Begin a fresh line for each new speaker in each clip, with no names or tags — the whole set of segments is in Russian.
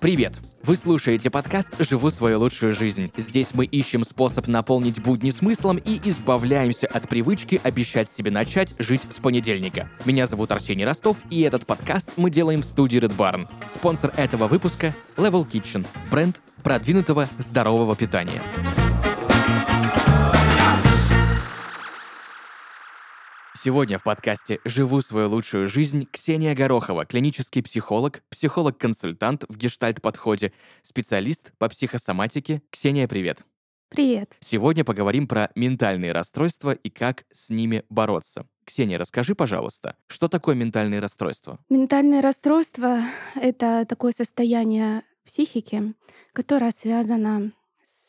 Привет! Вы слушаете подкаст «Живу свою лучшую жизнь». Здесь мы ищем способ наполнить будни смыслом и избавляемся от привычки обещать себе начать жить с понедельника. Меня зовут Арсений Ростов, и этот подкаст мы делаем в студии Red Barn. Спонсор этого выпуска — Level Kitchen, бренд продвинутого здорового питания. Сегодня в подкасте «Живу свою лучшую жизнь» Ксения Горохова, клинический психолог, психолог-консультант в гештальт-подходе, специалист по психосоматике. Ксения, привет.
Привет.
Сегодня поговорим про ментальные расстройства и как с ними бороться. Ксения, расскажи, пожалуйста, что такое ментальные расстройства?
Ментальное расстройство — это такое состояние психики, которое связано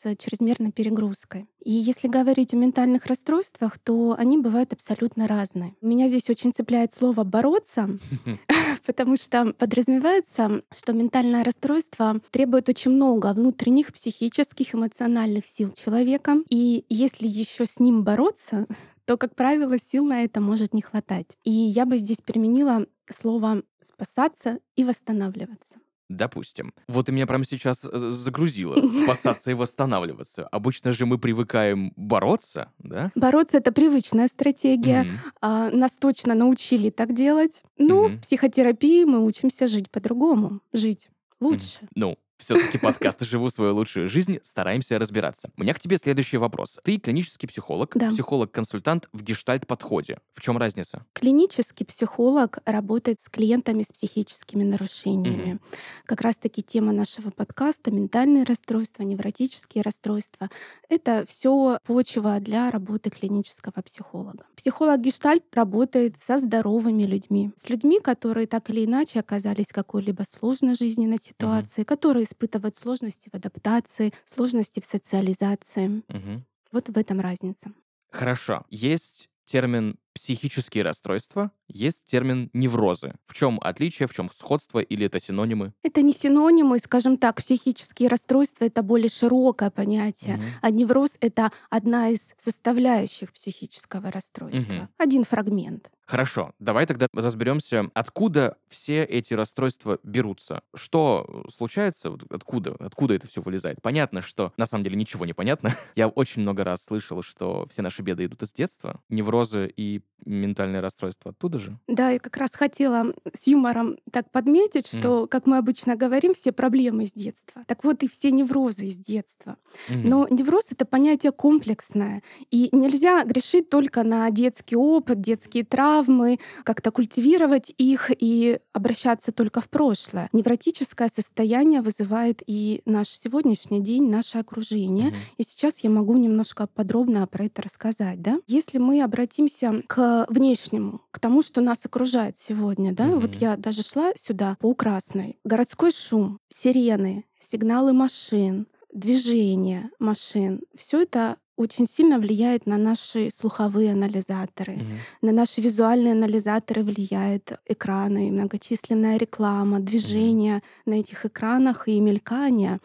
с чрезмерной перегрузкой. И если говорить о ментальных расстройствах, то они бывают абсолютно разные. Меня здесь очень цепляет слово «бороться», потому что подразумевается, что ментальное расстройство требует очень много внутренних психических, эмоциональных сил человека. И если еще с ним бороться, то, как правило, сил на это может не хватать. И я бы здесь применила слово «спасаться» и «восстанавливаться».
Допустим. Вот ты меня прямо сейчас э, загрузила. Спасаться и восстанавливаться. Обычно же мы привыкаем бороться, да?
Бороться — это привычная стратегия. А, нас точно научили так делать. Но в психотерапии мы учимся жить по-другому. Жить лучше.
Ну, все-таки подкаст «Живу свою лучшую жизнь», стараемся разбираться. У меня к тебе следующий вопрос. Ты клинический психолог,
Да.
психолог-консультант в гештальт-подходе. В чем разница?
Клинический психолог работает с клиентами с психическими нарушениями. Как раз-таки тема нашего подкаста — ментальные расстройства, невротические расстройства. Это все почва для работы клинического психолога. Психолог-гештальт работает со здоровыми людьми, с людьми, которые так или иначе оказались в какой-либо сложной жизненной ситуации, которые испытывают сложности в адаптации, сложности в социализации.
Мгм.
Вот в этом разница.
Хорошо. Есть термин психические расстройства, есть термин неврозы. В чем отличие, в чем сходство или это синонимы?
Это не синонимы, скажем так, психические расстройства — это более широкое понятие,
Мгм.
а невроз — это одна из составляющих психического расстройства,
Мгм.
один фрагмент.
Хорошо, давай тогда разберемся, откуда все эти расстройства берутся. Что случается, вот откуда, откуда это все вылезает? Понятно, что на самом деле ничего не понятно. Я очень много раз слышал, что все наши беды идут из детства. Неврозы и ментальные расстройства оттуда же.
Да, я как раз хотела с юмором так подметить, что, как мы обычно говорим, все проблемы из детства. Так вот и все неврозы из детства.
Мгм.
Но невроз — это понятие комплексное, и нельзя грешить только на детский опыт, детские травмы, как-то культивировать их и обращаться только в прошлое. Невротическое состояние вызывает и наш сегодняшний день, наше окружение.
Мгм.
И сейчас я могу немножко подробно про это рассказать. Да? Если мы обратимся к внешнему, к тому, что нас окружает сегодня, да, вот
Мгм.
я даже шла сюда по Красной. Городской шум, сирены, сигналы машин, движение машин, все это очень сильно влияет на наши слуховые анализаторы,
Мгм.
на наши визуальные анализаторы влияет экраны, многочисленная реклама, движение на этих экранах и мелькание.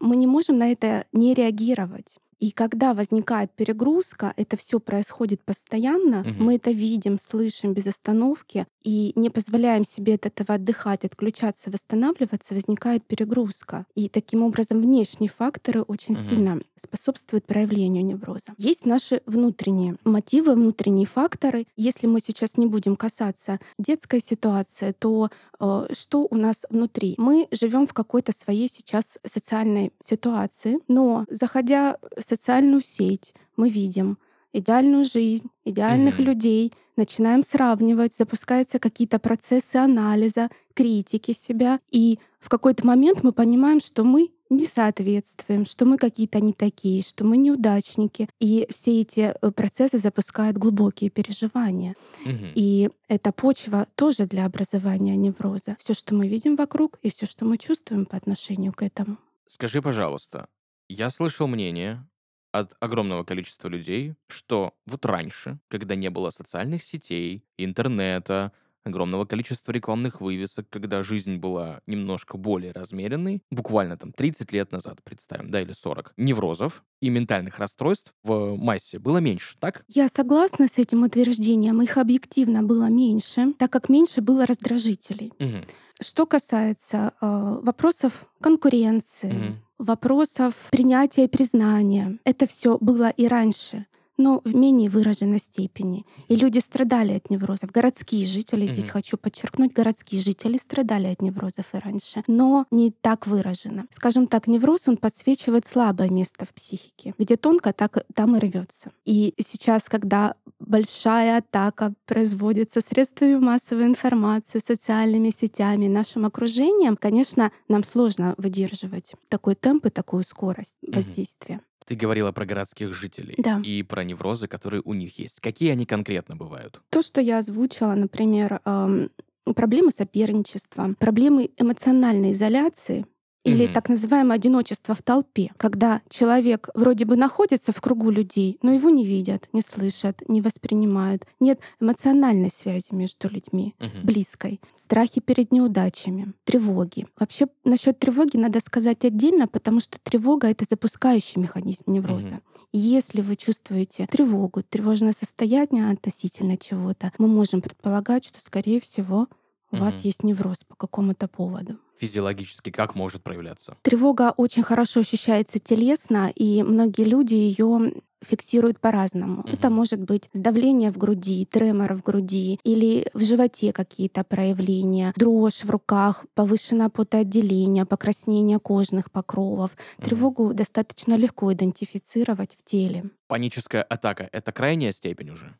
Мы не можем на это не реагировать. И когда возникает перегрузка, это все происходит постоянно,
Мгм.
мы это видим, слышим без остановки и не позволяем себе от этого отдыхать, отключаться, восстанавливаться, возникает перегрузка. И таким образом внешние факторы очень
Мгм.
сильно способствуют проявлению невроза. Есть наши внутренние мотивы, внутренние факторы. Если мы сейчас не будем касаться детской ситуации, то э, что у нас внутри? Мы живем в какой-то своей сейчас социальной ситуации, но заходя в социальную сеть, мы видим идеальную жизнь, идеальных
Мгм.
людей, начинаем сравнивать, запускаются какие-то процессы анализа, критики себя, и в какой-то момент мы понимаем, что мы не соответствуем, что мы какие-то не такие, что мы неудачники. И все эти э, процессы запускают глубокие переживания.
Мгм.
И эта почва тоже для образования невроза. Все, что мы видим вокруг, и все, что мы чувствуем по отношению к этому.
Скажи, пожалуйста, я слышал мнение от огромного количества людей, что вот раньше, когда не было социальных сетей, интернета, огромного количества рекламных вывесок, когда жизнь была немножко более размеренной, буквально там 30 лет назад, представим, да, или 40, неврозов и ментальных расстройств в массе было меньше, так?
Я согласна с этим утверждением. Их объективно было меньше, так как меньше было раздражителей.
Угу.
Что касается э, вопросов конкуренции,
Угу.
Вопросов принятия и признания, это все было и раньше но в менее выраженной степени. И люди страдали от неврозов. Городские жители, здесь
Мгм.
хочу подчеркнуть, городские жители страдали от неврозов и раньше, но не так выраженно. Скажем так, невроз, он подсвечивает слабое место в психике. Где тонко, так, там и рвется. И сейчас, когда большая атака производится средствами массовой информации, социальными сетями, нашим окружением, конечно, нам сложно выдерживать такой темп и такую скорость воздействия.
Ты говорила про городских жителей
Да.
и про неврозы, которые у них есть. Какие они конкретно бывают?
То, что я озвучила, например, ам, проблемы соперничества, проблемы эмоциональной изоляции или
Мгм.
так называемое одиночество в толпе, когда человек вроде бы находится в кругу людей, но его не видят, не слышат, не воспринимают. Нет эмоциональной связи между людьми
Мгм.
близкой, страхи перед неудачами, тревоги. Вообще насчет тревоги надо сказать отдельно, потому что тревога это запускающий механизм невроза. И если вы чувствуете тревогу, тревожное состояние относительно чего-то, мы можем предполагать, что, скорее всего, у вас
Мгм.
есть невроз по какому-то поводу.
Физиологически как может проявляться?
Тревога очень хорошо ощущается телесно, и многие люди ее фиксируют по-разному. Это
Мгм.
может быть сдавление в груди, тремор в груди или в животе какие-то проявления, дрожь в руках, повышенное потоотделение, покраснение кожных покровов.
Мгм.
Тревогу достаточно легко идентифицировать в теле.
Паническая атака — это крайняя степень уже?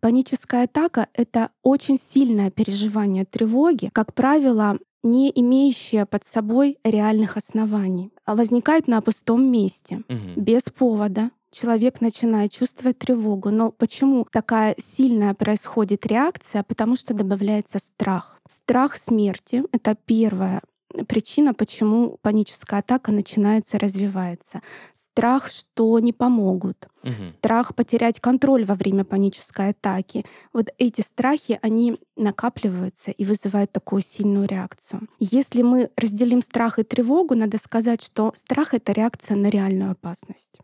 Паническая атака — это очень сильное переживание тревоги, как правило, не имеющее под собой реальных оснований. А Возникает на пустом месте,
Мгм.
без повода. Человек начинает чувствовать тревогу. Но почему такая сильная происходит реакция? Потому что добавляется страх. Страх смерти — это первая причина, почему паническая атака начинается, развивается. Страх, что не помогут
Мгм.
страх потерять контроль во время панической атаки. Вот эти страхи, они накапливаются и вызывают такую сильную реакцию. Если мы разделим страх и тревогу, надо сказать, что страх — это реакция на реальную опасность.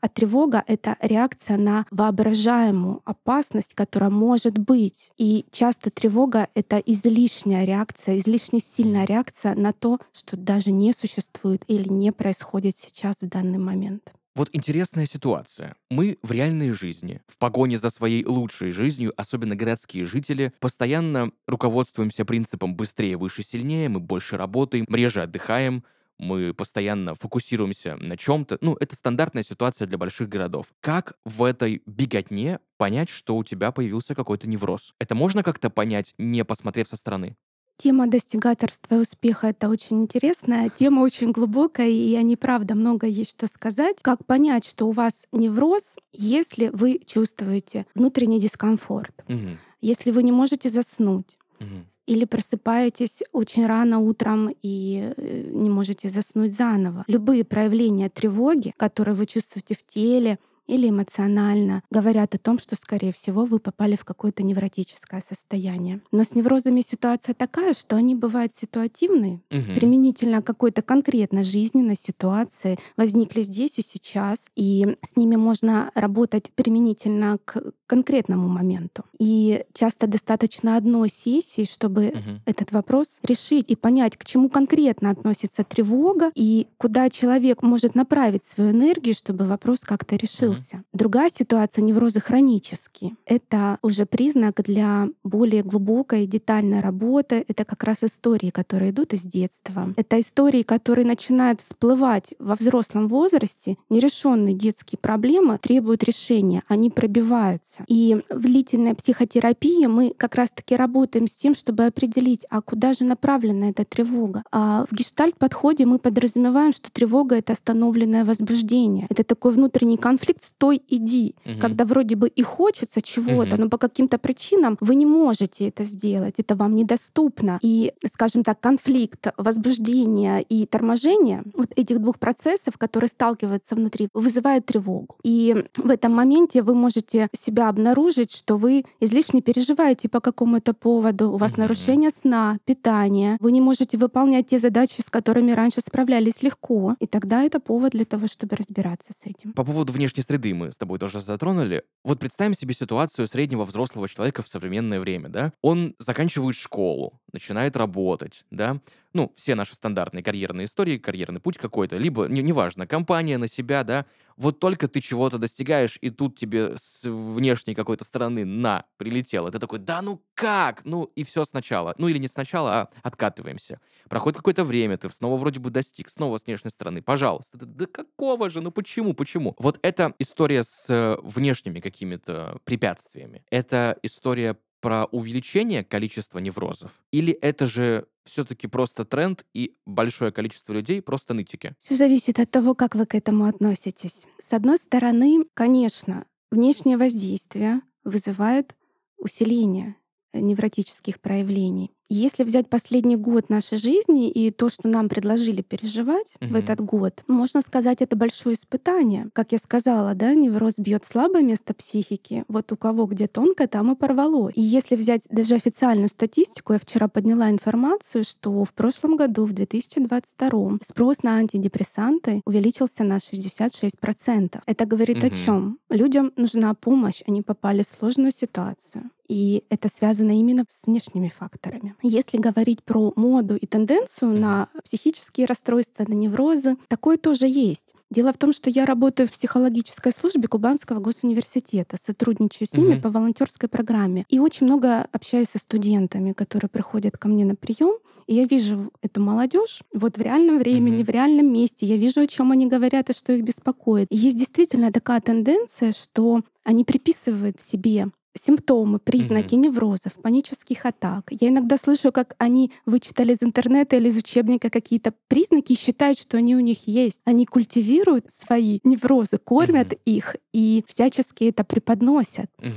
А тревога — это реакция на воображаемую опасность, которая может быть. И часто тревога — это излишняя реакция, излишне сильная реакция на то, что даже не существует или не происходит сейчас в данный момент.
Вот интересная ситуация. Мы в реальной жизни, в погоне за своей лучшей жизнью, особенно городские жители, постоянно руководствуемся принципом «быстрее, выше, сильнее», мы больше работаем, реже отдыхаем, мы постоянно фокусируемся на чем-то. Ну, это стандартная ситуация для больших городов. Как в этой беготне понять, что у тебя появился какой-то невроз? Это можно как-то понять, не посмотрев со стороны?
Тема достигаторства и успеха — это очень интересная, тема очень глубокая, и о ней, правда, много есть что сказать. Как понять, что у вас невроз, если вы чувствуете внутренний дискомфорт,
Мгм.
если вы не можете заснуть,
Мгм.
Или просыпаетесь очень рано утром и э, не можете заснуть заново. Любые проявления тревоги, которые вы чувствуете в теле, или эмоционально, говорят о том, что, скорее всего, вы попали в какое-то невротическое состояние. Но с неврозами ситуация такая, что они бывают ситуативные,
Мгм.
применительно к какой-то конкретно жизненной ситуации, возникли здесь и сейчас, и с ними можно работать применительно к конкретному моменту. И часто достаточно одной сессии, чтобы
Мгм.
этот вопрос решить и понять, к чему конкретно относится тревога и куда человек может направить свою энергию, чтобы вопрос как-то решился. Другая ситуация — неврозы хронические. Это уже признак для более глубокой и детальной работы. Это как раз истории, которые идут из детства. Это истории, которые начинают всплывать во взрослом возрасте. Нерешенные детские проблемы требуют решения, они пробиваются. И в длительной психотерапии мы как раз-таки работаем с тем, чтобы определить, а куда же направлена эта тревога. А в гештальт-подходе мы подразумеваем, что тревога — это остановленное возбуждение. Это такой внутренний конфликт стой, иди.
Мгм.
Когда вроде бы и хочется чего-то,
Мгм.
но по каким-то причинам вы не можете это сделать, это вам недоступно. И, скажем так, конфликт возбуждения и торможения вот этих двух процессов, которые сталкиваются внутри, вызывает тревогу. И в этом моменте вы можете себя обнаружить, что вы излишне переживаете по какому-то поводу, у вас
Мгм.
нарушение сна, питания, вы не можете выполнять те задачи, с которыми раньше справлялись легко. И тогда это повод для того, чтобы разбираться с этим.
По поводу внешней среды мы с тобой тоже затронули. Вот представим себе ситуацию среднего взрослого человека в современное время, да? Он заканчивает школу, начинает работать, да? Ну, все наши стандартные карьерные истории, карьерный путь какой-то, либо, не- неважно, компания на себя, да? Вот только ты чего-то достигаешь, и тут тебе с внешней какой-то стороны на прилетело. Ты такой, да ну как? Ну и все сначала. Ну или не сначала, а откатываемся. Проходит какое-то время, ты снова вроде бы достиг, снова с внешней стороны. Пожалуйста. Ты- Да какого же? Ну почему? Почему? Вот эта история с внешними какими-то препятствиями. Это история про увеличение количества неврозов? Или это же все-таки просто тренд, и большое количество людей просто нытики?
Все зависит от того, как вы к этому относитесь. С одной стороны, конечно, внешнее воздействие вызывает усиление э, невротических проявлений. Если взять последний год нашей жизни и то, что нам предложили переживать в
Мгм.
этот год, можно сказать, это большое испытание. Как я сказала, да, невроз бьет слабое место психики. Вот у кого где тонко, там и порвало. И если взять даже официальную статистику, я вчера подняла информацию, что в прошлом году, в 2022, спрос на антидепрессанты увеличился на 66%. Это говорит о
Мгм.
чем? Людям нужна помощь, они попали в сложную ситуацию. И это связано именно с внешними факторами. Если говорить про моду и тенденцию на психические расстройства, на неврозы, такое тоже есть. Дело в том, что я работаю в психологической службе Кубанского госуниверситета, сотрудничаю с ними
Мгм.
по волонтерской программе. И очень много общаюсь со студентами, которые приходят ко мне на прием. И я вижу эту молодежь вот в реальном времени,
Мгм.
в реальном месте. Я вижу, о чем они говорят и что их беспокоит. И есть действительно такая тенденция, что они приписывают себе симптомы, признаки неврозов, панических атак. Я иногда слышу, как они вычитали из интернета или из учебника какие-то признаки и считают, что они у них есть. Они культивируют свои неврозы, кормят
Мгм.
их и всячески это преподносят.
Мгм.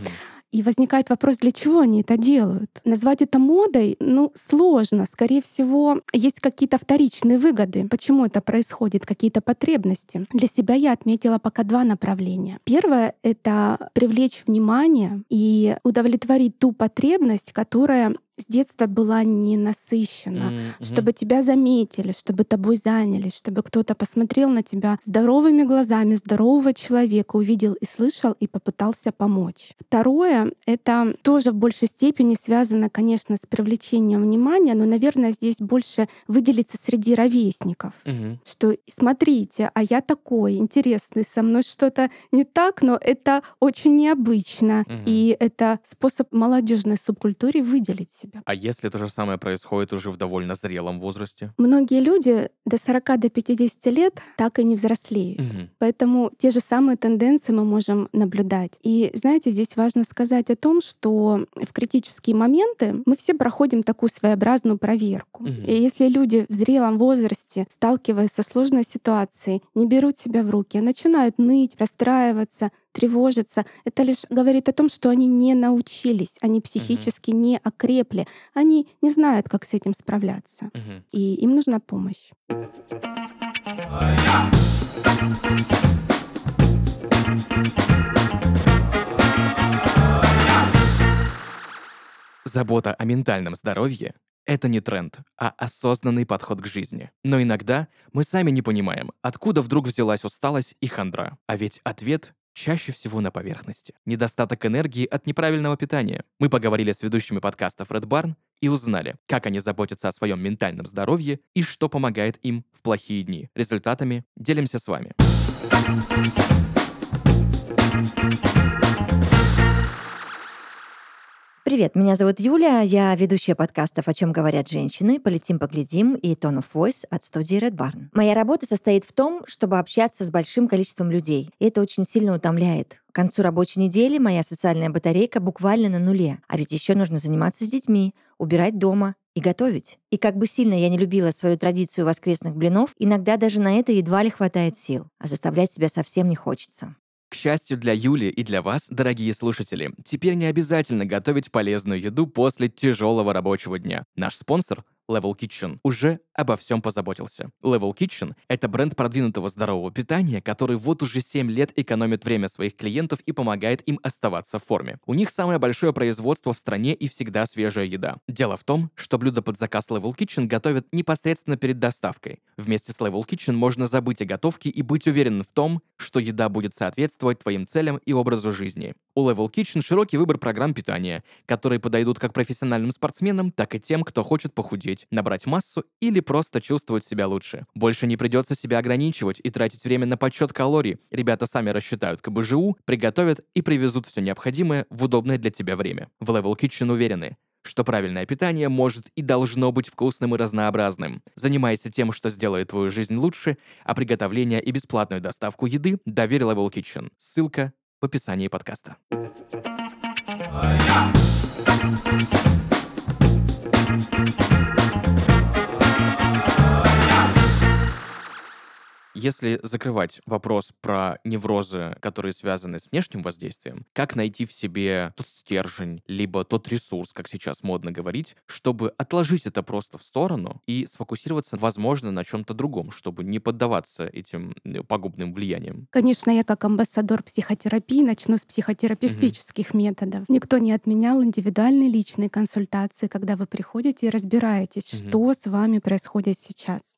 И возникает вопрос, для чего они это делают? Назвать это модой, ну, сложно. Скорее всего, есть какие-то вторичные выгоды. Почему это происходит? Какие-то потребности. Для себя я отметила пока два направления. Первое — это привлечь внимание и удовлетворить ту потребность, которая с детства была не насыщена
Мгм.
чтобы тебя заметили, чтобы тобой занялись, чтобы кто-то посмотрел на тебя здоровыми глазами здорового человека, увидел и слышал и попытался помочь. Второе — это тоже в большей степени связано, конечно, с привлечением внимания, но, наверное, здесь больше выделиться среди ровесников
Мгм.
что смотрите, а я такой интересный, со мной что-то не так, но это очень необычно.
Мгм.
И это способ молодежной субкультуре выделить себя.
А если то же самое происходит уже в довольно зрелом возрасте?
Многие люди до 40 до 50 лет так и не взрослеют.
Мгм.
Поэтому те же самые тенденции мы можем наблюдать. И знаете, здесь важно сказать о том, что в критические моменты мы все проходим такую своеобразную проверку.
Мгм.
И если люди в зрелом возрасте, сталкиваясь со сложной ситуацией, не берут себя в руки, а начинают ныть, расстраиваться, тревожиться, это лишь говорит о том, что они не научились, они психически не окрепли, они не знают, как с этим справляться.
Мгм.
И им нужна помощь.
Забота о ментальном здоровье — это не тренд, а осознанный подход к жизни. Но иногда мы сами не понимаем, откуда вдруг взялась усталость и хандра. А ведь ответ чаще всего на поверхности. Недостаток энергии от неправильного питания. Мы поговорили с ведущими подкастов Red Barn и узнали, как они заботятся о своем ментальном здоровье и что помогает им в плохие дни. Результатами делимся с вами.
Привет, меня зовут Юля, я ведущая подкастов «О чем говорят женщины», «Полетим, поглядим» и «Tone of Voice» от студии Red Barn. Моя работа состоит в том, чтобы общаться с большим количеством людей, и это очень сильно утомляет. К концу рабочей недели моя социальная батарейка буквально на нуле, а ведь еще нужно заниматься с детьми, убирать дома и готовить. И как бы сильно я не любила свою традицию воскресных блинов, иногда даже на это едва ли хватает сил, а заставлять себя совсем не хочется.
К счастью для Юли и для вас, дорогие слушатели, теперь не обязательно готовить полезную еду после тяжелого рабочего дня. Наш спонсор Level Kitchen уже обо всем позаботился. Level Kitchen — это бренд продвинутого здорового питания, который вот уже 7 лет экономит время своих клиентов и помогает им оставаться в форме. У них самое большое производство в стране и всегда свежая еда. Дело в том, что блюда под заказ Level Kitchen готовят непосредственно перед доставкой. Вместе с Level Kitchen можно забыть о готовке и быть уверенным в том, что еда будет соответствовать твоим целям и образу жизни. У Level Kitchen широкий выбор программ питания, которые подойдут как профессиональным спортсменам, так и тем, кто хочет похудеть, набрать массу или просто чувствовать себя лучше. Больше не придется себя ограничивать и тратить время на подсчет калорий. Ребята сами рассчитают КБЖУ, приготовят и привезут все необходимое в удобное для тебя время. В Level Kitchen уверены, что правильное питание может и должно быть вкусным и разнообразным. Занимайся тем, что сделает твою жизнь лучше, а приготовление и бесплатную доставку еды доверь Level Kitchen. Ссылка в описании подкаста. Если закрывать вопрос про неврозы, которые связаны с внешним воздействием, как найти в себе тот стержень, либо тот ресурс, как сейчас модно говорить, чтобы отложить это просто в сторону и сфокусироваться, возможно, на чем-то другом, чтобы не поддаваться этим э, пагубным влияниям?
Конечно, я как амбассадор психотерапии начну с психотерапевтических угу. методов. Никто не отменял индивидуальные личные консультации, когда вы приходите и разбираетесь, угу. что с вами происходит сейчас.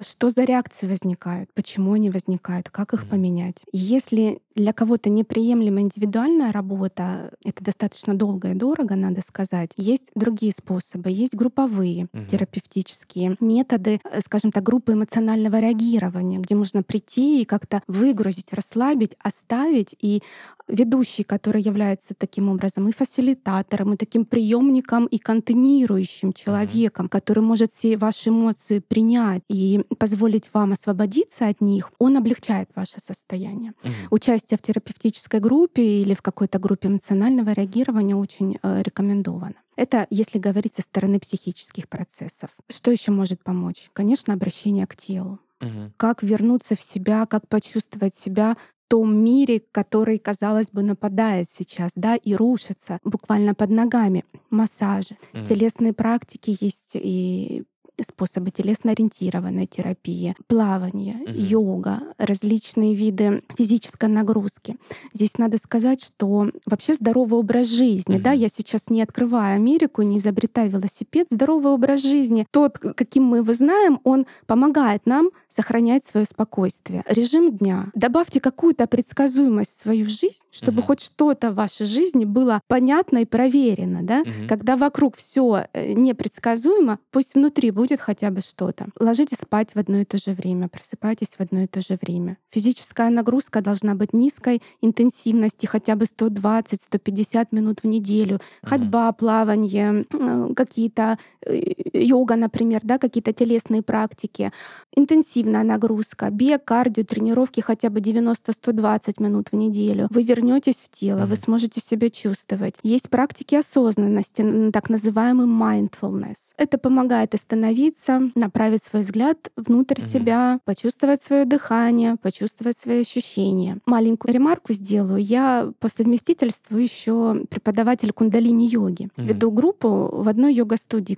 Что за реакции возникают, почему они возникают, как их поменять. Если для кого-то неприемлема индивидуальная работа, это достаточно долго и дорого, надо сказать. Есть другие способы, есть групповые угу. терапевтические методы, э, скажем так, группы эмоционального реагирования, где можно прийти и как-то выгрузить, расслабить, оставить и ведущий, который является таким образом и фасилитатором, и таким приемником, и контейнирующим человеком, который может все ваши эмоции принять и позволить вам освободиться от них, он облегчает ваше состояние. Участие в терапевтической группе или в какой-то группе эмоционального реагирования очень э, рекомендовано. Это если говорить со стороны психических процессов. Что еще может помочь? Конечно, обращение к телу. Угу. Как вернуться в себя, как почувствовать себя том мире, который, казалось бы, нападает сейчас, да, и рушится буквально под ногами. Массажи, mm-hmm. телесные практики есть и способы телесно-ориентированной терапии, плавание, угу. йога, различные виды физической нагрузки. Здесь надо сказать, что вообще здоровый образ жизни, угу. да, я сейчас не открываю Америку, не изобретаю велосипед, здоровый образ жизни, тот, каким мы его знаем, он помогает нам сохранять свое спокойствие. Режим дня. Добавьте какую-то предсказуемость в свою жизнь, чтобы угу. хоть что-то в вашей жизни было понятно и проверено, да. Угу. Когда вокруг все э, непредсказуемо, пусть внутри будет будет хотя бы что-то. Ложитесь спать в одно и то же время, просыпайтесь в одно и то же время. Физическая нагрузка должна быть низкой интенсивности, хотя бы 120-150 минут в неделю. Ходьба, плавание, э, какие-то э, йога, например, да, какие-то телесные практики. Интенсивная нагрузка, бег, кардио, тренировки хотя бы 90-120 минут в неделю. Вы вернетесь в тело, mm-hmm. вы сможете себя чувствовать. Есть практики осознанности, так называемый mindfulness. Это помогает остановить остановиться, направить свой взгляд внутрь mm-hmm. себя, почувствовать свое дыхание, почувствовать свои ощущения. Маленькую ремарку сделаю. Я по совместительству еще преподаватель кундалини-йоги. Mm-hmm. Веду группу в одной йога-студии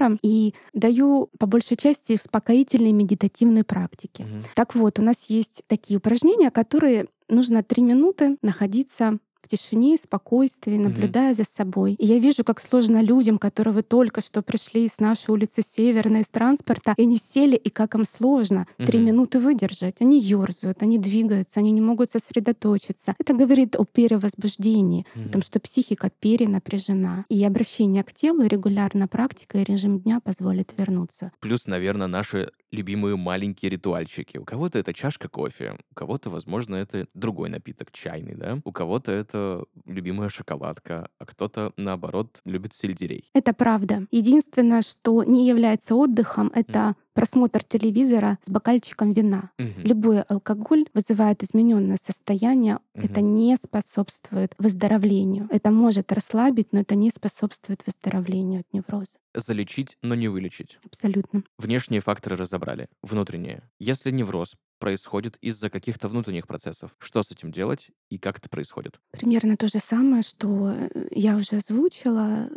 Краснодара и даю по большей части успокоительные медитативные практики. Mm-hmm. Так вот, у нас есть такие упражнения, которые нужно три минуты находиться тишине, спокойствии, наблюдая mm-hmm. за собой. И я вижу, как сложно людям, которые вы только что пришли с нашей улицы Северной, из транспорта, и они сели, и как им сложно mm-hmm. три минуты выдержать. Они ерзают, они двигаются, они не могут сосредоточиться. Это говорит о перевозбуждении, mm-hmm. о том, что психика перенапряжена. И обращение к телу, регулярная практика и режим дня позволит вернуться.
Плюс, наверное, наши любимые маленькие ритуальчики. У кого-то это чашка кофе, у кого-то, возможно, это другой напиток, чайный, да? У кого-то это любимая шоколадка, а кто-то, наоборот, любит сельдерей.
Это правда. Единственное, что не является отдыхом, это просмотр телевизора с бокальчиком вина. Угу. Любой алкоголь вызывает измененное состояние. Угу. Это не способствует выздоровлению. Это может расслабить, но это не способствует выздоровлению от невроза.
Залечить, но не вылечить.
Абсолютно.
Внешние факторы разобрали. Внутренние. Если невроз происходит из-за каких-то внутренних процессов. Что с этим делать и как это происходит?
Примерно то же самое, что э, я уже озвучила.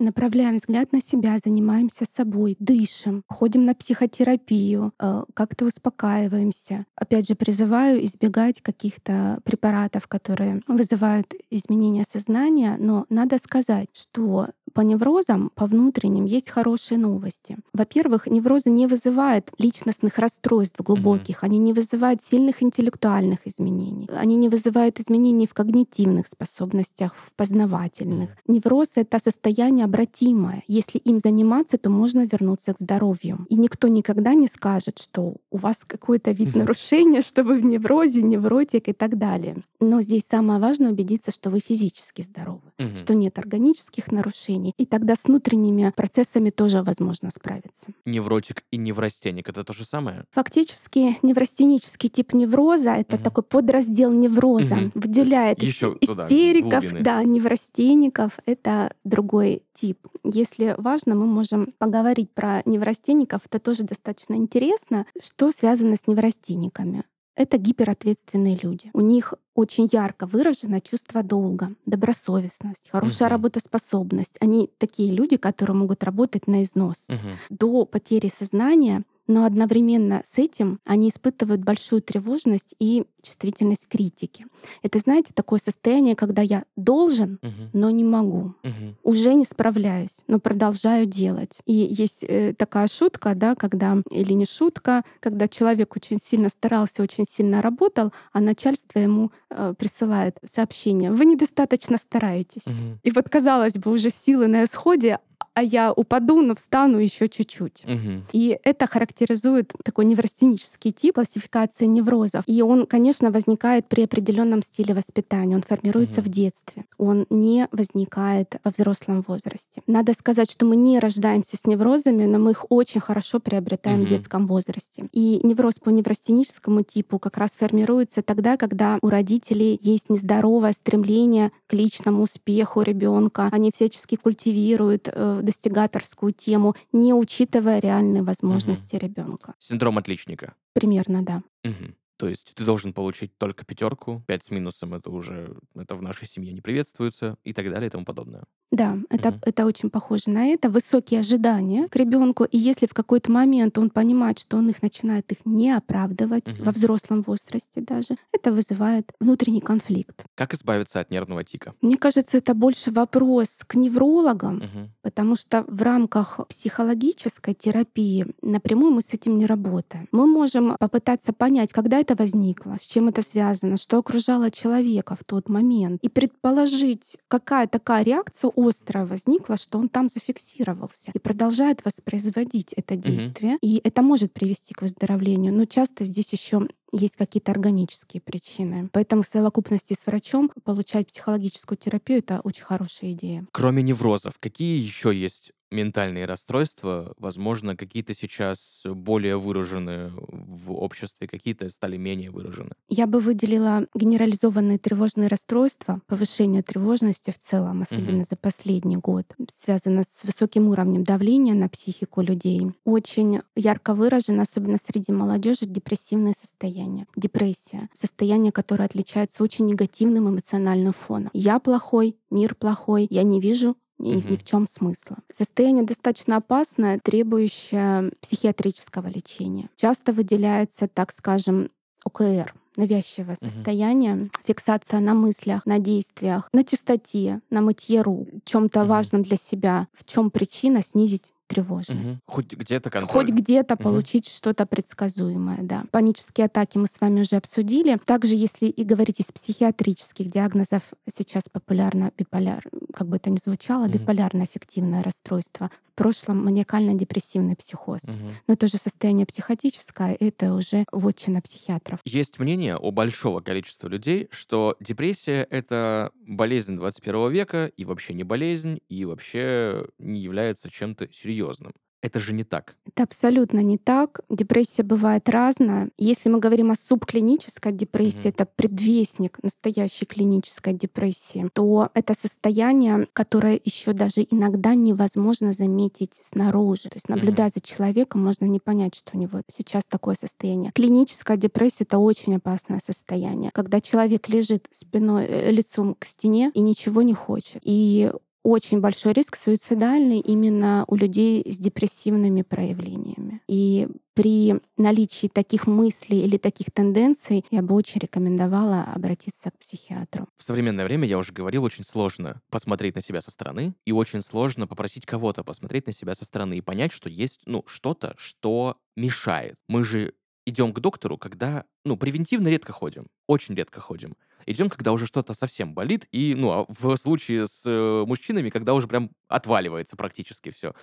Направляем взгляд на себя, занимаемся собой, дышим, ходим на психотерапию, э, как-то успокаиваемся. Опять же, призываю избегать каких-то препаратов, которые вызывают изменения сознания, но надо сказать, что по неврозам, по внутренним, есть хорошие новости. Во-первых, неврозы не вызывают личностных расстройств глубоких, mm-hmm. они не вызывают сильных интеллектуальных изменений, они не вызывают изменений в когнитивных способностях, в познавательных. Mm-hmm. Невроз — это состояние обратимое. Если им заниматься, то можно вернуться к здоровью. И никто никогда не скажет, что у вас какой-то вид mm-hmm. нарушения, что вы в неврозе, невротик и так далее. Но здесь самое важное убедиться, что вы физически здоровы, mm-hmm. что нет органических нарушений, нарушений. И тогда с внутренними процессами тоже возможно справиться.
Невротик и неврастеник — это то же самое?
Фактически неврастенический тип невроза — это угу. такой подраздел невроза. Угу. Выделяет Еще истериков, туда, да, неврастенников. Это другой тип. Если важно, мы можем поговорить про неврастенников. Это тоже достаточно интересно. Что связано с неврастенниками? Это гиперответственные люди. У них очень ярко выражено чувство долга, добросовестность, хорошая угу. работоспособность. Они такие люди, которые могут работать на износ. Угу. До потери сознания но одновременно с этим они испытывают большую тревожность и чувствительность критики. Это, знаете, такое состояние, когда я должен, угу. но не могу. Угу. Уже не справляюсь, но продолжаю делать. И есть э, такая шутка, да, когда, или не шутка, когда человек очень сильно старался, очень сильно работал, а начальство ему э, присылает сообщение, вы недостаточно стараетесь. Угу. И вот, казалось бы, уже силы на исходе, а я упаду, но встану еще чуть-чуть. Угу. И это характеризует такой неврастенический тип классификации неврозов. И он, конечно, возникает при определенном стиле воспитания. Он формируется угу. в детстве. Он не возникает во взрослом возрасте. Надо сказать, что мы не рождаемся с неврозами, но мы их очень хорошо приобретаем угу. в детском возрасте. И невроз по неврастеническому типу как раз формируется тогда, когда у родителей есть нездоровое стремление к личному успеху ребенка. Они всячески культивируют э, достигаторскую тему, не учитывая реальные возможности угу. ребенка.
Синдром отличника.
Примерно, да.
Угу. То есть ты должен получить только пятерку, пять с минусом это уже это в нашей семье не приветствуется и так далее и тому подобное.
Да, это, угу. это очень похоже на это. Высокие ожидания к ребенку. И если в какой-то момент он понимает, что он их начинает их не оправдывать угу. во взрослом возрасте даже, это вызывает внутренний конфликт.
Как избавиться от нервного тика?
Мне кажется, это больше вопрос к неврологам, угу. потому что в рамках психологической терапии напрямую мы с этим не работаем. Мы можем попытаться понять, когда это возникло, с чем это связано, что окружало человека в тот момент, и предположить, какая такая реакция острая возникла, что он там зафиксировался и продолжает воспроизводить это действие. Угу. И это может привести к выздоровлению. Но часто здесь еще есть какие-то органические причины. Поэтому в совокупности с врачом получать психологическую терапию — это очень хорошая идея.
Кроме неврозов, какие еще есть ментальные расстройства, возможно, какие-то сейчас более выражены в обществе, какие-то стали менее выражены.
Я бы выделила генерализованные тревожные расстройства, повышение тревожности в целом, особенно угу. за последний год, связано с высоким уровнем давления на психику людей. Очень ярко выражено, особенно среди молодежи, депрессивное состояние состояние. Депрессия. Состояние, которое отличается очень негативным эмоциональным фоном. Я плохой, мир плохой, я не вижу ни, угу. ни в чем смысла. Состояние достаточно опасное, требующее психиатрического лечения. Часто выделяется, так скажем, ОКР навязчивое угу. состояние, фиксация на мыслях, на действиях, на чистоте, на мытье рук, чем-то угу. важном для себя, в чем причина снизить тревожность.
Угу. Хоть где-то контроль.
Хоть где-то угу. получить что-то предсказуемое, да. Панические атаки мы с вами уже обсудили. Также, если и говорить из психиатрических диагнозов, сейчас популярно биполяр, как бы это ни звучало, угу. биполярно-аффективное расстройство. В прошлом маниакально-депрессивный психоз. Угу. Но это же состояние психотическое, это уже вотчина психиатров.
Есть мнение у большого количества людей, что депрессия — это болезнь 21 века, и вообще не болезнь, и вообще не является чем-то серьезным серьезным. Это же не так.
Это абсолютно не так. Депрессия бывает разная. Если мы говорим о субклинической депрессии, mm-hmm. это предвестник настоящей клинической депрессии, то это состояние, которое еще даже иногда невозможно заметить снаружи. То есть наблюдая mm-hmm. за человеком, можно не понять, что у него сейчас такое состояние. Клиническая депрессия это очень опасное состояние, когда человек лежит спиной, э, лицом к стене и ничего не хочет. И очень большой риск суицидальный именно у людей с депрессивными проявлениями. И при наличии таких мыслей или таких тенденций я бы очень рекомендовала обратиться к психиатру.
В современное время, я уже говорил, очень сложно посмотреть на себя со стороны, и очень сложно попросить кого-то посмотреть на себя со стороны и понять, что есть ну, что-то, что мешает. Мы же идем к доктору, когда, ну, превентивно редко ходим, очень редко ходим идем, когда уже что-то совсем болит, и, ну, а в случае с э, мужчинами, когда уже прям отваливается практически все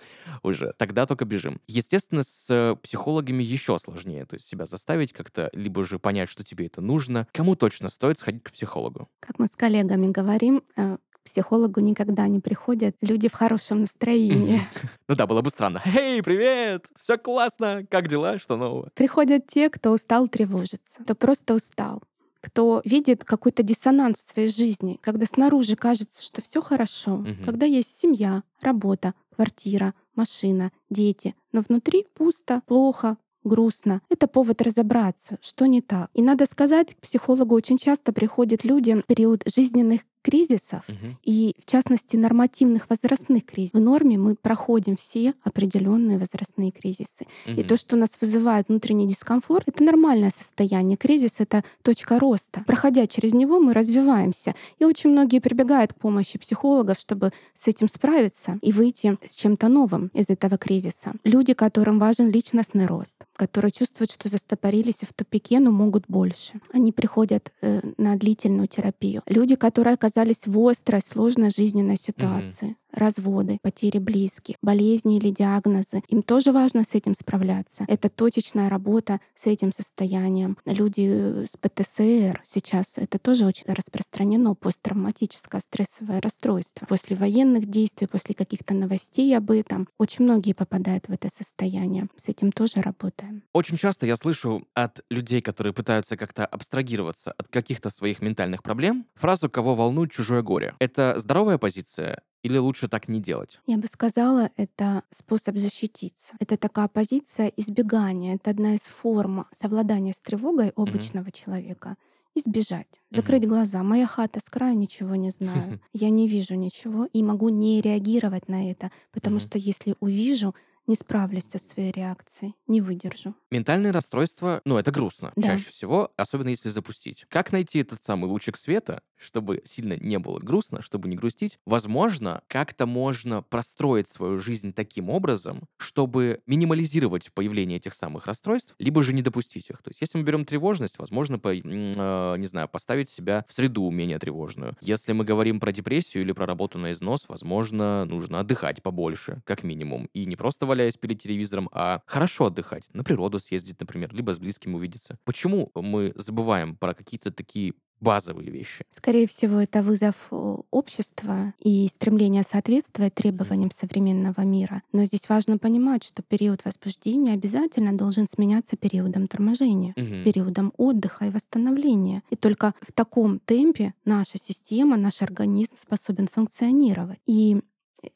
уже, тогда только бежим. Естественно, с э, психологами еще сложнее, то есть себя заставить как-то, либо же понять, что тебе это нужно. Кому точно стоит сходить к психологу?
Как мы с коллегами говорим, э, психологу никогда не приходят люди в хорошем настроении.
Ну да, было бы странно. Эй, привет! Все классно! Как дела? Что нового?
Приходят те, кто устал тревожиться, кто просто устал кто видит какой-то диссонанс в своей жизни, когда снаружи кажется, что все хорошо, угу. когда есть семья, работа, квартира, машина, дети, но внутри пусто, плохо, грустно. Это повод разобраться, что не так. И надо сказать, к психологу очень часто приходят люди в период жизненных кризисов, угу. и в частности нормативных возрастных кризисов. В норме мы проходим все определенные возрастные кризисы. Угу. И то, что нас вызывает внутренний дискомфорт, это нормальное состояние. Кризис — это точка роста. Проходя через него, мы развиваемся. И очень многие прибегают к помощи психологов, чтобы с этим справиться и выйти с чем-то новым из этого кризиса. Люди, которым важен личностный рост, которые чувствуют, что застопорились в тупике, но могут больше. Они приходят э, на длительную терапию. Люди, которые оказались оказались в острой, сложной жизненной ситуации. Разводы, потери близких, болезни или диагнозы. Им тоже важно с этим справляться. Это точечная работа с этим состоянием. Люди с ПТСР сейчас это тоже очень распространено, посттравматическое стрессовое расстройство. После военных действий, после каких-то новостей об этом, очень многие попадают в это состояние. С этим тоже работаем.
Очень часто я слышу от людей, которые пытаются как-то абстрагироваться от каких-то своих ментальных проблем, фразу «кого волнует чужое горе». Это здоровая позиция или лучше так не делать?
Я бы сказала, это способ защититься. Это такая позиция избегания. Это одна из форм совладания с тревогой обычного mm-hmm. человека избежать, закрыть mm-hmm. глаза. Моя хата с края ничего не знаю. Я не вижу ничего и могу не реагировать на это, потому mm-hmm. что если увижу, не справлюсь со своей реакцией, не выдержу.
Ментальные расстройства, ну, это грустно да. чаще всего, особенно если запустить. Как найти этот самый лучик света, чтобы сильно не было грустно, чтобы не грустить? Возможно, как-то можно простроить свою жизнь таким образом, чтобы минимализировать появление этих самых расстройств, либо же не допустить их. То есть, если мы берем тревожность, возможно, по, э, не знаю, поставить себя в среду менее тревожную. Если мы говорим про депрессию или про работу на износ, возможно, нужно отдыхать побольше, как минимум, и не просто валяясь перед телевизором, а хорошо отдыхать, на природу съездить, например, либо с близким увидеться. Почему мы забываем про какие-то такие базовые вещи.
Скорее всего, это вызов общества и стремление соответствовать требованиям современного мира. Но здесь важно понимать, что период возбуждения обязательно должен сменяться периодом торможения, угу. периодом отдыха и восстановления. И только в таком темпе наша система, наш организм способен функционировать. И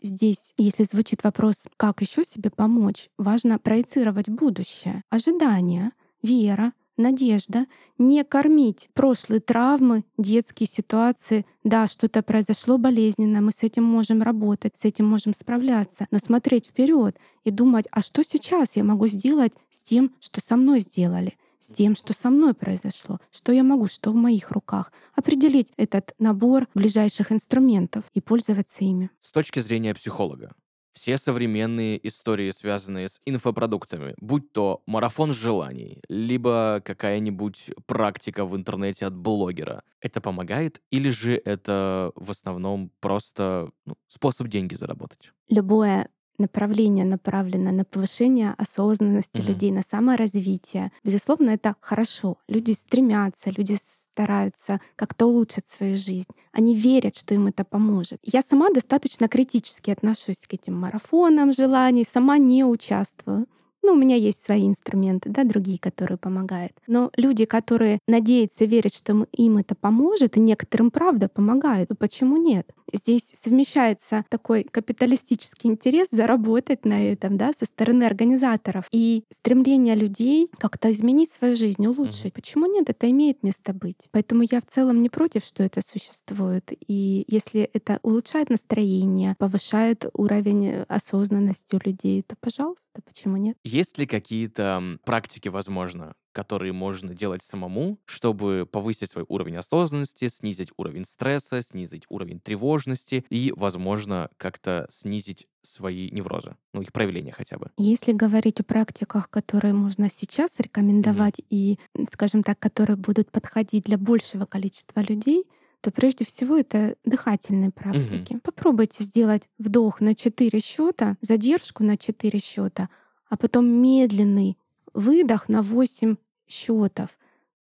здесь, если звучит вопрос, как еще себе помочь, важно проецировать будущее, ожидания, вера, надежда, не кормить прошлые травмы, детские ситуации. Да, что-то произошло болезненно, мы с этим можем работать, с этим можем справляться, но смотреть вперед и думать, а что сейчас я могу сделать с тем, что со мной сделали с тем, что со мной произошло, что я могу, что в моих руках, определить этот набор ближайших инструментов и пользоваться ими.
С точки зрения психолога, все современные истории, связанные с инфопродуктами, будь то марафон желаний, либо какая-нибудь практика в интернете от блогера, это помогает или же это в основном просто ну, способ деньги заработать?
Любое направление направлено на повышение осознанности mm-hmm. людей, на саморазвитие. Безусловно, это хорошо. Люди стремятся, люди стараются как-то улучшить свою жизнь. Они верят, что им это поможет. Я сама достаточно критически отношусь к этим марафонам желаний, сама не участвую. Ну, у меня есть свои инструменты, да, другие, которые помогают. Но люди, которые надеются, верят, что им это поможет, и некоторым правда помогает, то почему нет? Здесь совмещается такой капиталистический интерес заработать на этом, да, со стороны организаторов и стремление людей как-то изменить свою жизнь, улучшить. Mm-hmm. Почему нет? Это имеет место быть. Поэтому я в целом не против, что это существует. И если это улучшает настроение, повышает уровень осознанности у людей, то, пожалуйста, почему нет?
Есть ли какие-то практики, возможно, которые можно делать самому, чтобы повысить свой уровень осознанности, снизить уровень стресса, снизить уровень тревожности и, возможно, как-то снизить свои неврозы, ну, их проявления хотя бы.
Если говорить о практиках, которые можно сейчас рекомендовать mm-hmm. и, скажем так, которые будут подходить для большего количества людей, то прежде всего это дыхательные практики. Mm-hmm. Попробуйте сделать вдох на 4 счета, задержку на 4 счета, а потом медленный выдох на 8 счетов.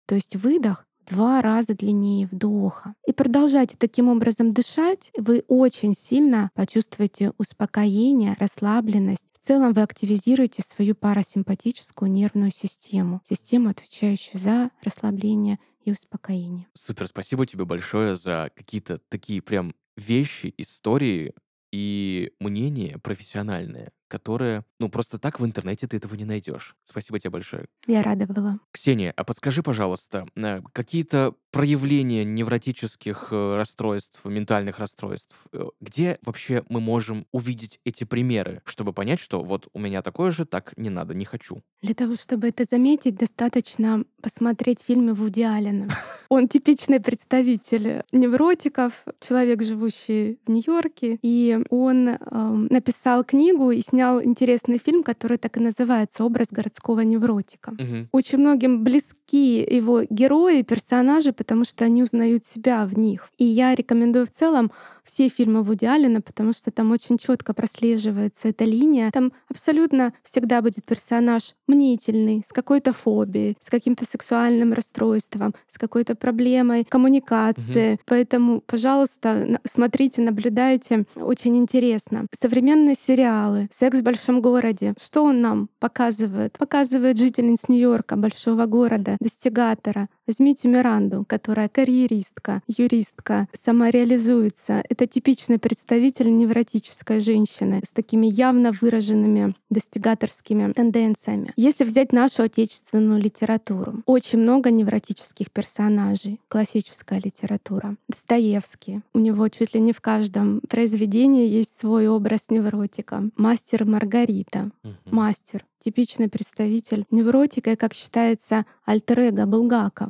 То есть выдох два раза длиннее вдоха. И продолжайте таким образом дышать, вы очень сильно почувствуете успокоение, расслабленность. В целом вы активизируете свою парасимпатическую нервную систему, систему, отвечающую за расслабление и успокоение.
Супер, спасибо тебе большое за какие-то такие прям вещи, истории и мнения профессиональные, которое, ну, просто так в интернете ты этого не найдешь. Спасибо тебе большое.
Я рада была.
Ксения, а подскажи, пожалуйста, э, какие-то проявления невротических э, расстройств, ментальных расстройств, э, где вообще мы можем увидеть эти примеры, чтобы понять, что вот у меня такое же, так не надо, не хочу?
Для того, чтобы это заметить, достаточно посмотреть фильмы Вуди Аллена. Он типичный представитель невротиков, человек, живущий в Нью-Йорке, и он э, написал книгу и снял снял интересный фильм, который так и называется «Образ городского невротика».
Угу.
Очень многим близки его герои, персонажи, потому что они узнают себя в них. И я рекомендую в целом все фильмы Вуди Аллена, потому что там очень четко прослеживается эта линия. Там абсолютно всегда будет персонаж мнительный, с какой-то фобией, с каким-то сексуальным расстройством, с какой-то проблемой коммуникации. Угу. Поэтому, пожалуйста, смотрите, наблюдайте. Очень интересно. Современные сериалы, секс в большом городе. Что он нам показывает? Показывает жительниц Нью-Йорка, большого города, достигатора. Возьмите Миранду, которая карьеристка, юристка, самореализуется. Это типичный представитель невротической женщины с такими явно выраженными достигаторскими тенденциями. Если взять нашу отечественную литературу, очень много невротических персонажей, классическая литература. Достоевский. У него чуть ли не в каждом произведении есть свой образ невротика. Мастер Маргарита. Угу. Мастер типичный представитель невротика, и, как считается, альтер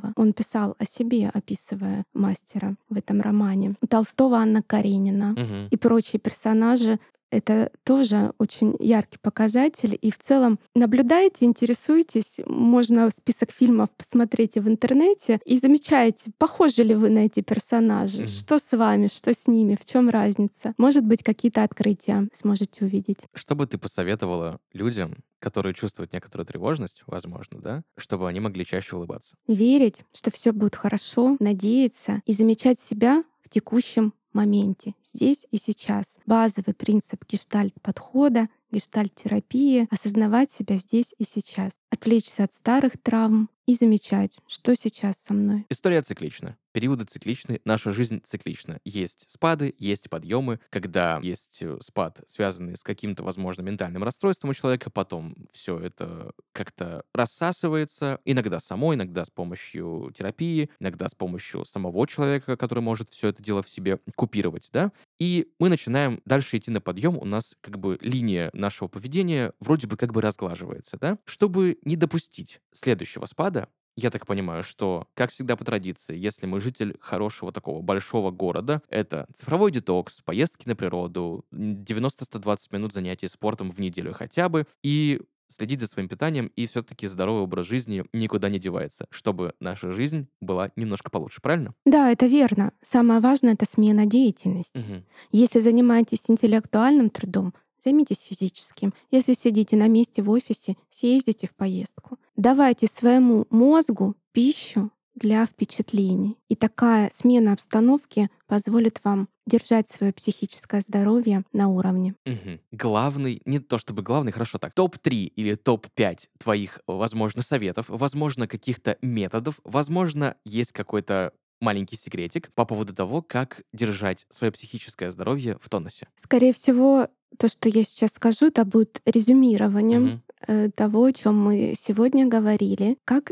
Булгакова. Он писал о себе, описывая мастера в этом романе. У Толстого Анна Каренина
угу.
и прочие персонажи это тоже очень яркий показатель. И в целом наблюдайте, интересуйтесь. Можно список фильмов посмотреть в интернете и замечаете, похожи ли вы на эти персонажи, mm-hmm. что с вами, что с ними, в чем разница. Может быть, какие-то открытия сможете увидеть.
Что бы ты посоветовала людям, которые чувствуют некоторую тревожность, возможно, да, чтобы они могли чаще улыбаться?
Верить, что все будет хорошо, надеяться и замечать себя в текущем моменте, здесь и сейчас. Базовый принцип гештальт-подхода, гештальт-терапии — осознавать себя здесь и сейчас, отвлечься от старых травм и замечать, что сейчас со мной.
История циклична периоды цикличны, наша жизнь циклична. Есть спады, есть подъемы, когда есть э, спад, связанный с каким-то, возможно, ментальным расстройством у человека, потом все это как-то рассасывается, иногда само, иногда с помощью терапии, иногда с помощью самого человека, который может все это дело в себе купировать, да, и мы начинаем дальше идти на подъем, у нас как бы линия нашего поведения вроде бы как бы разглаживается, да, чтобы не допустить следующего спада, я так понимаю, что, как всегда по традиции, если мы житель хорошего такого большого города, это цифровой детокс, поездки на природу, 90-120 минут занятий спортом в неделю хотя бы, и следить за своим питанием, и все-таки здоровый образ жизни никуда не девается, чтобы наша жизнь была немножко получше, правильно?
Да, это верно. Самое важное — это смена деятельности.
Угу.
Если занимаетесь интеллектуальным трудом, Займитесь физическим. Если сидите на месте в офисе, съездите в поездку. Давайте своему мозгу пищу для впечатлений. И такая смена обстановки позволит вам держать свое психическое здоровье на уровне.
Мгм. Главный, не то чтобы главный, хорошо так, топ-3 или топ-5 твоих, возможно, советов, возможно, каких-то методов, возможно, есть какой-то маленький секретик по поводу того, как держать свое психическое здоровье в тонусе.
Скорее всего, то, что я сейчас скажу, это будет резюмированием э, того, о чем мы сегодня говорили. Как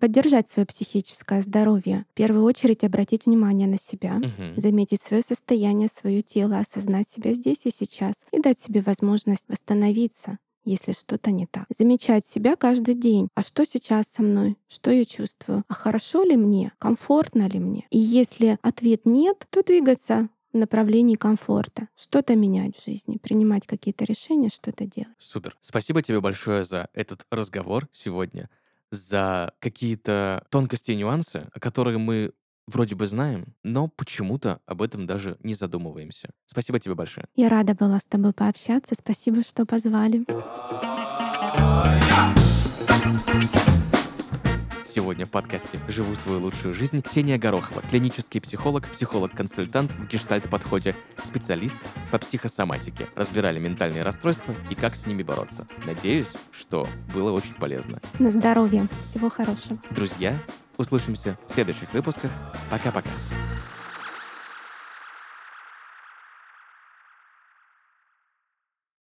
поддержать свое психическое здоровье? В первую очередь обратить внимание на себя,
Мгм.
заметить свое состояние, свое тело, осознать себя здесь и сейчас и дать себе возможность восстановиться если что-то не так. Замечать себя каждый день. А что сейчас со мной? Что я чувствую? А хорошо ли мне? Комфортно ли мне? И если ответ нет, то двигаться направлении комфорта, что-то менять в жизни, принимать какие-то решения, что-то делать.
Супер. Спасибо тебе большое за этот разговор сегодня, за какие-то тонкости и нюансы, о которых мы вроде бы знаем, но почему-то об этом даже не задумываемся. Спасибо тебе большое.
Я рада была с тобой пообщаться. Спасибо, что позвали.
Сегодня в подкасте «Живу свою лучшую жизнь» Ксения Горохова, клинический психолог, психолог-консультант в гештальт-подходе, специалист по психосоматике. Разбирали ментальные расстройства и как с ними бороться. Надеюсь, что было очень полезно.
На здоровье. Всего хорошего.
Друзья, услышимся в следующих выпусках. Пока-пока.